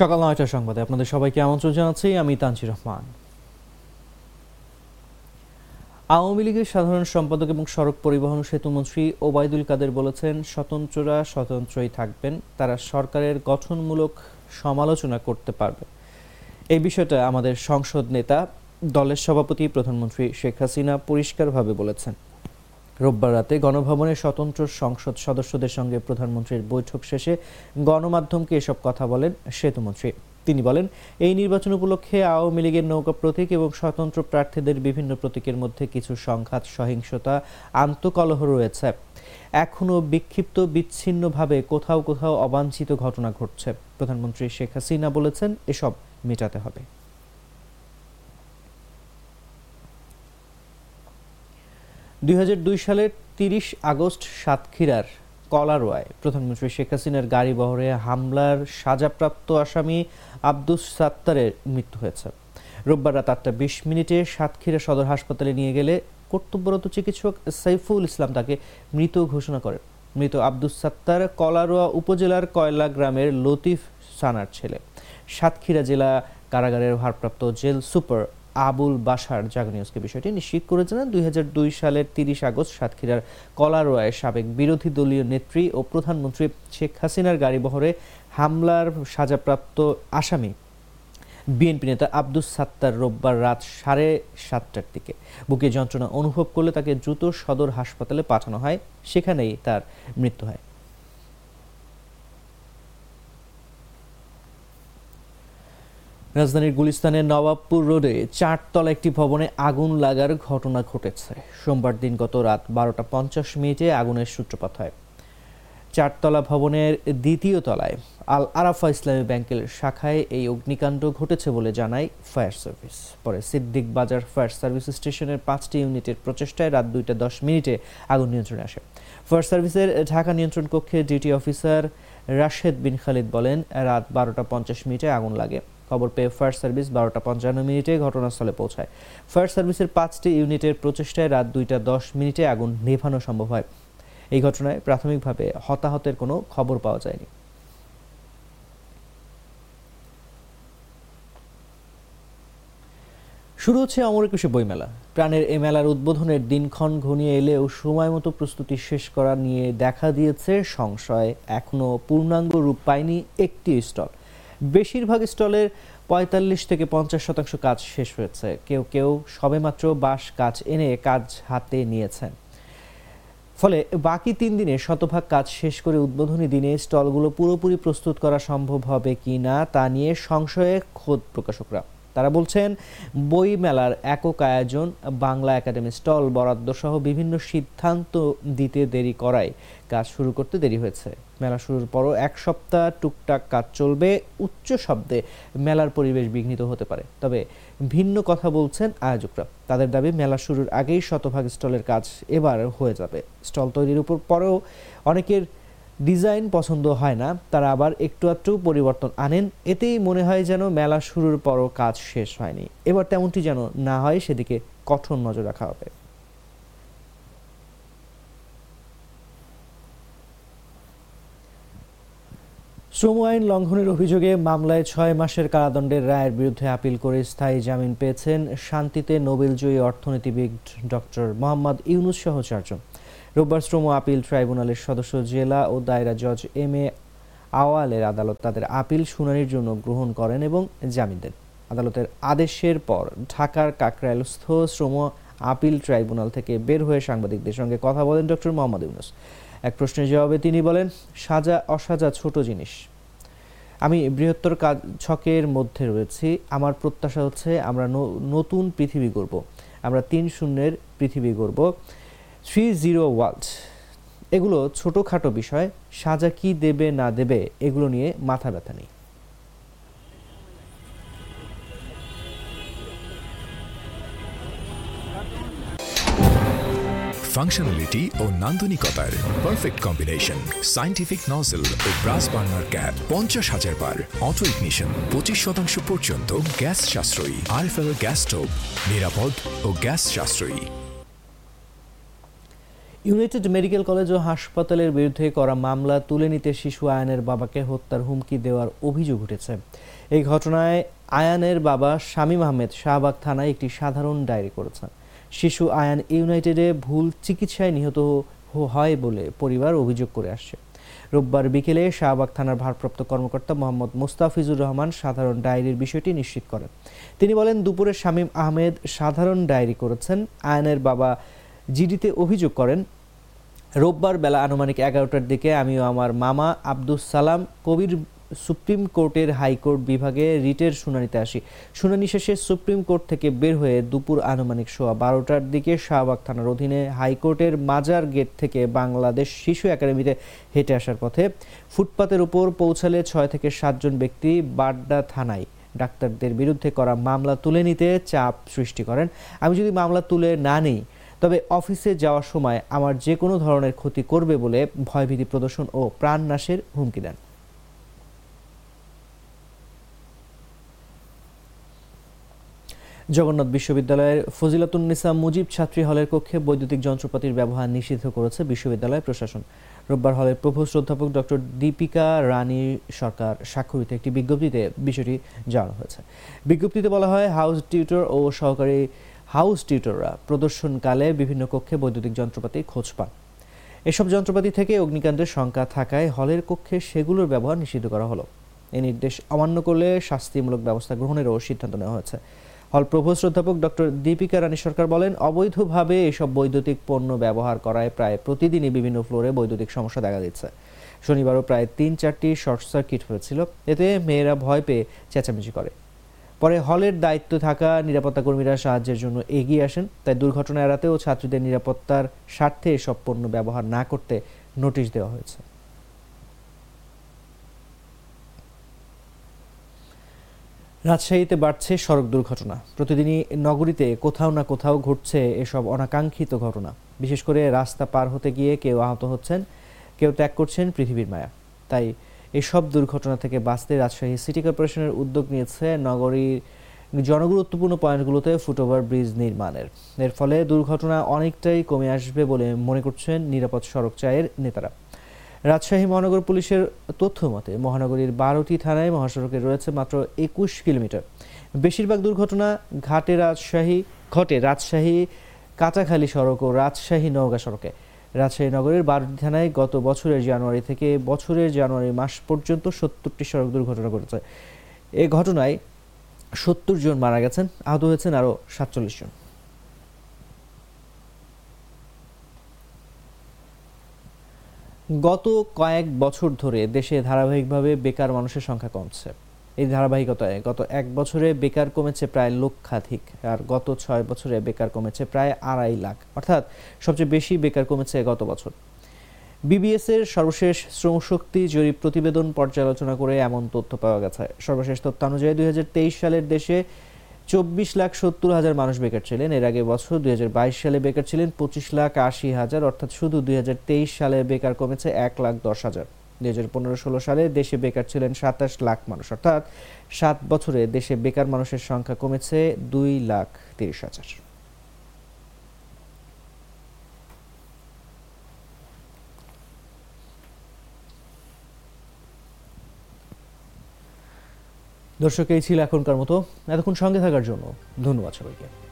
সকাল নয়টা সংবাদে আপনাদের সবাইকে আমন্ত্রণ জানাচ্ছি, আমি তানজির রহমান। আওয়ামী লীগের সাধারণ সম্পাদক এবং সড়ক পরিবহন সেতুমন্ত্রী ওবায়দুল কাদের বলেছেন, স্বতন্ত্ররা স্বতন্ত্রই থাকবেন, তারা সরকারের গঠনমূলক সমালোচনা করতে পারবে। এই বিষয়টা আমাদের সংসদ নেতা, দলের সভাপতি প্রধানমন্ত্রী শেখ হাসিনা পরিষ্কারভাবে বলেছেন। রোববার রাতে গণভবনে স্বতন্ত্র সংসদ সদস্যদের সঙ্গে প্রধানমন্ত্রীর বৈঠক শেষে গণমাধ্যমকে এসব কথা বলেন সেতুমন্ত্রী। তিনি বলেন, এই নির্বাচন উপলক্ষে আওয়ামী লীগের নৌকা প্রতীক এবং স্বতন্ত্র প্রার্থীদের বিভিন্ন প্রতীকের মধ্যে কিছু সংঘাত, সহিংসতা, আন্তকলহ রয়েছে। এখনও বিক্ষিপ্ত, বিচ্ছিন্নভাবে কোথাও কোথাও অবাঞ্ছিত ঘটনা ঘটছে। প্রধানমন্ত্রী শেখ হাসিনা বলেছেন, এসব মেটাতে হবে। দুই সালের তিরিশ আগস্ট সাতক্ষীরার কলারোয়ায় প্রধানমন্ত্রী শেখ হাসিনার গাড়ি বহরে হামলার সাজাপ্রাপ্ত আসামি আব্দুস সাত্তারের মৃত্যু হয়েছে। রোববার রাত আটটা বিশ মিনিটে সাতক্ষীরা সদর হাসপাতালে নিয়ে গেলে কর্তব্যরত চিকিৎসক সাইফুল ইসলাম তাকে মৃত ঘোষণা করেন। মৃত আব্দুস সাত্তার কলারোয়া উপজেলার কয়লা গ্রামের লতিফ সানার ছেলে। সাতক্ষীরা জেলা কারাগারের ভারপ্রাপ্ত জেল সুপার আবুল বাসার জাগ নিউজকে বিষয়টি নিশ্চিত করেছেন দুই হাজার দুই সালের তিরিশ আগস্ট সাতক্ষীরার কলারোয়ায় সাবেক বিরোধী দলীয় নেত্রী ও প্রধানমন্ত্রী শেখ হাসিনার গাড়িবহরে হামলার সাজাপ্রাপ্ত আসামি বিএনপি নেতা আব্দুস সাত্তার রোববার রাত সাড়ে সাতটার দিকে। বুকে যন্ত্রণা অনুভব করলে তাকে দ্রুত সদর হাসপাতালে পাঠানো হয়। সেখানেই তার মৃত্যু হয়। রাজধানীর গুলিস্তানের নবাবপুর রোডে চারতলা একটি ভবনে আগুন লাগার ঘটনা ঘটেছে। সোমবার দিন গত রাত বারোটা পঞ্চাশ মিনিটে আগুনের সূত্রপাত হয়। চারতলা ভবনের দ্বিতীয় তলায় আল আরাফা ইসলামী ব্যাংকের শাখায় এই অগ্নিকাণ্ড ঘটেছে বলে জানায় ফায়ার সার্ভিস। পরে সিদ্দিক বাজার ফায়ার সার্ভিস স্টেশনের পাঁচটি ইউনিটের প্রচেষ্টায় রাত দুইটা দশ মিনিটে আগুন নিয়ন্ত্রণে আসে। ফায়ার সার্ভিসের ঢাকা নিয়ন্ত্রণ কক্ষে ডিউটি অফিসার রাশেদ বিন খালিদ বলেন, রাত বারোটা পঞ্চাশ মিনিটে আগুন লাগে। খবর পেয়ে ফায়ার সার্ভিস বারোটা পঞ্চান্ন মিনিটে ঘটনাস্থলে পৌঁছায়। ফায়ার সার্ভিসের পাঁচটি ইউনিটের প্রচেষ্টায় রাত দুইটা দশ মিনিটে আগুন নেভানো সম্ভব হয়। এই ঘটনায় প্রাথমিকভাবে হতাহতের কোনো খবর পাওয়া যায়নি। শুরু হচ্ছে অমর একুশে বইমেলা। প্রাণের এ মেলার উদ্বোধনের দিনক্ষণ ঘনিয়ে এলেও সময় মতো প্রস্তুতি শেষ করা নিয়ে দেখা দিয়েছে সংশয়। এখনও পূর্ণাঙ্গ রূপ পায়নি একটি স্টল। বেশিরভাগ স্টলের পঁয়তাল্লিশ থেকে পঞ্চাশ শতাংশ কাজ শেষ হয়েছে। কেউ কেউ সবেমাত্র বাস কাজ এনে কাজ হাতে নিয়েছেন। ফলে বাকি তিন দিনে শতভাগ কাজ শেষ করে উদ্বোধনী দিনে স্টলগুলো পুরোপুরি প্রস্তুত করা সম্ভব হবে কি না তা নিয়ে সংশয়ে খোদ প্রকাশকরা। তারা বলছেন বই মেলার একক আয়োজন বাংলা একাডেমি স্টল, বরাদ্দ সহ বিভিন্ন সিদ্ধান্ত দিতে দেরি করায়। কাজ শুরু করতে দেরি হয়েছে। মেলা শুরুর পরও এক সপ্তাহ টুকটাক কাজ চলবে, উচ্চ শব্দে মেলার পরিবেশ বিঘ্নিত হতে পারে। তবে ভিন্ন কথা বলছেন আয়োজকরা। তাদের দাবি, মেলা শুরুর আগেই শতভাগ স্টলের কাজ এবার হয়ে যাবে। স্টল তৈরির উপর পরেও অনেকের ডিজাইন পছন্দ হয় না, তারা আবার একটু একটু পরিবর্তন আনেন, এতেই মনে হয় যেন মেলা শুরুর পরও কাজ শেষ হয়নি। এবার তেমনটি যেন না হয়, সেদিকে কঠোর নজর রাখা হবে। শ্রম আইন লঙ্ঘনের অভিযোগে মামলায় ছয় মাসের কারাদণ্ডের রায়ের বিরুদ্ধে আপিল করে স্থায়ী জামিন পেয়েছেন শান্তিতে নোবেলজয়ী অর্থনীতিবিদ ডক্টর মোহাম্মদ ইউনুস সহ চারজন। রোববার শ্রম আপিল ট্রাইব্যুনালের সদস্য জেলা ও দায়রা জজ এম এ আওয়ালের আদালত তাদের আপিল শুনানির জন্য গ্রহণ করেন এবং জামিন দেন। আদালতের আদেশের পর ঢাকার কাকরাইলস্থ শ্রম আপিল ট্রাইব্যুনাল থেকে বের হয়ে সাংবাদিকদের সঙ্গে কথা বলেন ডক্টর মোহাম্মদ ইউনুস। এক প্রশ্নের জবাবে তিনি বলেন, সাজা অসাজা ছোট জিনিস। আমি বৃহত্তর কাজ ছকের মধ্যে রয়েছি। আমার প্রত্যাশা হচ্ছে আমরা নতুন পৃথিবী গড়ব। আমরা তিন শূন্যের পৃথিবী গড়ব। থ্রি জিরো ওয়ার্ল্ড এগুলো ছোটোখাটো বিষয়, সাজা কি দেবে, না দেবে, এগুলো নিয়ে মাথা ব্যথা নেই। ফাংশনালিটি ও নান্দনিকতার পারফেক্ট কম্বিনেশন সাইন্টিফিক নজল ও ব্রাস বার্নার ক্যাপ পঞ্চাশ হাজার বার। অটো ইগনিশন পঁচিশ শতাংশ পর্যন্ত গ্যাস সাশ্রয়ী। আরএফএল গ্যাস স্টোভ নিরাপদ ও গ্যাস সাশ্রয়ী। ইউনাইটেড মেডিকেল কলেজ ও হাসপাতালের বিরুদ্ধে করা মামলা তুলে নিতে শিশু আয়ানের বাবাকে হত্যার হুমকি দেওয়ার অভিযোগ উঠেছে। এই ঘটনায় আয়ানের বাবা শামীম আহমেদ শাহবাগ থানায় একটি সাধারণ ডায়েরি করেছেন। শিশু আয়ান ইউনাইটেডে ভুল চিকিৎসায় নিহত হয় বলে পরিবার অভিযোগ করে আসছে। রোববার বিকেলে শাহবাগ থানার ভারপ্রাপ্ত কর্মকর্তা মোহাম্মদ মুস্তাফিজুর রহমান সাধারণ ডায়েরির বিষয়টি নিশ্চিত করেন। তিনি বলেন, দুপুরে শামীম আহমেদ সাধারণ ডায়েরি করেছেন। আয়ানের বাবা জিডিতে অভিযোগ করেন, রোববার বেলা আনুমানিক এগারোটার দিকে আমিও আমার মামা আব্দুস সালাম কবির সুপ্রিম কোর্টের হাইকোর্ট বিভাগে রিটের শুনানিতে আসি। শুনানি শেষে সুপ্রিম কোর্ট থেকে বের হয়ে দুপুর আনুমানিক সোয়া বারোটার দিকে শাহবাগ থানার অধীনে হাইকোর্টের মাজার গেট থেকে বাংলাদেশ শিশু একাডেমিতে হেঁটে আসার পথে ফুটপাতের উপর পৌঁছালে ছয় থেকে সাতজন ব্যক্তি বাড্ডা থানায় ডাক্তারদের বিরুদ্ধে করা মামলা তুলে নিতে চাপ সৃষ্টি করেন। আমি যদি মামলা তুলে না নিই তবে অফিসে যাওয়ার সময় আমার যে কোনো ধরনের ক্ষতি করবে বলে ভয়ভীতি প্রদর্শন ও প্রাণনাশের হুমকি দেন। জগন্নাথ বিশ্ববিদ্যালয়ের ফজিলাতুন্নিসা মুজিব ছাত্রী হলের কক্ষে বৈদ্যুতিক যন্ত্রপাতির ব্যবহার নিষিদ্ধ করেছে বিশ্ববিদ্যালয় প্রশাসন। রোববার হলের প্রভোস্ট অধ্যাপক ডক্টর দীপিকা রানী সরকার স্বাক্ষরিত একটি বিজ্ঞপ্তিতে বিষয়টি জানানো হয়েছে। বিজ্ঞপ্তিতে বলা হয়, হাউস টিউটর ও সহকারী হাউস টিউটররা প্রদর্শনকালে বিভিন্ন কক্ষে বৈদ্যুতিক যন্ত্রপাতি খোঁজ পান। এসব যন্ত্রপাতি থেকে অগ্নিকাণ্ডের শঙ্কা থাকায় হলের কক্ষে সেগুলোর ব্যবহার নিষিদ্ধ করা হলো। এই নির্দেশ অমান্য করলে শাস্তিমূলক ব্যবস্থা গ্রহণেরও সিদ্ধান্ত নেওয়া হয়েছে। হল প্রভোস্ট অধ্যাপক ডক্টর দীপিকা রানী সরকার বলেন, অবৈধভাবে এসব বৈদ্যুতিক পণ্য ব্যবহার করায় প্রায় প্রতিদিনই বিভিন্ন ফ্লোরে বৈদ্যুতিক সমস্যা দেখা দিচ্ছে। শনিবারও প্রায় তিন চারটি শর্ট সার্কিট হয়েছিল। এতে মেয়েরা ভয় পেয়ে চেঁচামেচি করে। পরে হলের দায়িত্ব থাকা নিরাপত্তা কর্মীরা সাহায্যের জন্য এগিয়ে আসেন, তাই দুর্ঘটনা এড়াতে ও ছাত্রীদের নিরাপত্তার স্বার্থে এসব পণ্য ব্যবহার না করতে নোটিশ দেওয়া হয়েছে। রাজশাহীতে বাড়ছে সড়ক দুর্ঘটনা। প্রতিদিনই নগরীতে কোথাও না কোথাও ঘটছে এসব অনাকাঙ্ক্ষিত ঘটনা। বিশেষ করে রাস্তা পার হতে গিয়ে কেউ আহত হচ্ছেন, কেউ ত্যাগ করছেন পৃথিবীর মায়া। তাই এসব দুর্ঘটনা থেকে বাঁচতে রাজশাহী সিটি কর্পোরেশনের উদ্যোগ নিয়েছে নগরীর জনগুরুত্বপূর্ণ পয়েন্টগুলোতে ফুটওভার ব্রিজ নির্মাণের। এর ফলে দুর্ঘটনা অনেকটাই কমে আসবে বলে মনে করছেন নিরাপদ সড়ক চায়ের নেতারা। রাজশাহী মহানগর পুলিশের তথ্য মতে, মহানগরীর বারোটি থানায় মহাসড়কে রয়েছে মাত্র একুশ কিলোমিটার। বেশিরভাগ দুর্ঘটনা ঘাটে রাজশাহী, ঘটে রাজশাহী কাঁচাখালী সড়ক ও রাজশাহী নওগাঁ সড়কে। রাজশাহী নগরের বারোটি থানায় গত বছরের জানুয়ারি থেকে বছরের জানুয়ারি মাস পর্যন্ত সত্তরটি সড়ক দুর্ঘটনা ঘটেছে। এ ঘটনায় সত্তর জন মারা গেছেন, আহত হয়েছেন আরও সাতচল্লিশ জন। গত কয়েক বছর ধরে দেশে ধারাবাহিকভাবে বেকার মানুষের সংখ্যা কমছে। এই ধারাবাহিকতায় গত এক বছরে বেকার কমেছে প্রায় লক্ষাধিক, আর গত ছয় বছরে বেকার কমেছে প্রায় আড়াই লাখ। অর্থাৎ সবচেয়ে বেশি বেকার কমেছে গত বছর। বিবিএস এর সর্বশেষ শ্রমশক্তি জরিপ প্রতিবেদন পর্যালোচনা করে এমন তথ্য পাওয়া গেছে। সর্বশেষ তথ্যানুযায়ী দুই হাজার তেইশ সালের দেশে চব্বিশ লাখ সত্তর হাজার মানুষ বেকার ছিলেন। এর আগে বছর দুই হাজার বাইশ সালে বেকার ছিলেন পঁচিশ লাখ আশি হাজার, অর্থাৎ শুধু দুই হাজার তেইশ সালে বেকার কমেছে এক লাখ দশ হাজার। দুই হাজার পনেরো ষোলো সালে দেশে বেকার ছিলেন সাতাশ লাখ মানুষ। অর্থাৎ সাত বছরে দেশে বেকার মানুষের সংখ্যা কমেছে দুই লাখ তিরিশ হাজার। দর্শক, এই ছিল এখনকার মতো। এতক্ষণ সঙ্গে থাকার জন্য ধন্যবাদ সবাইকে।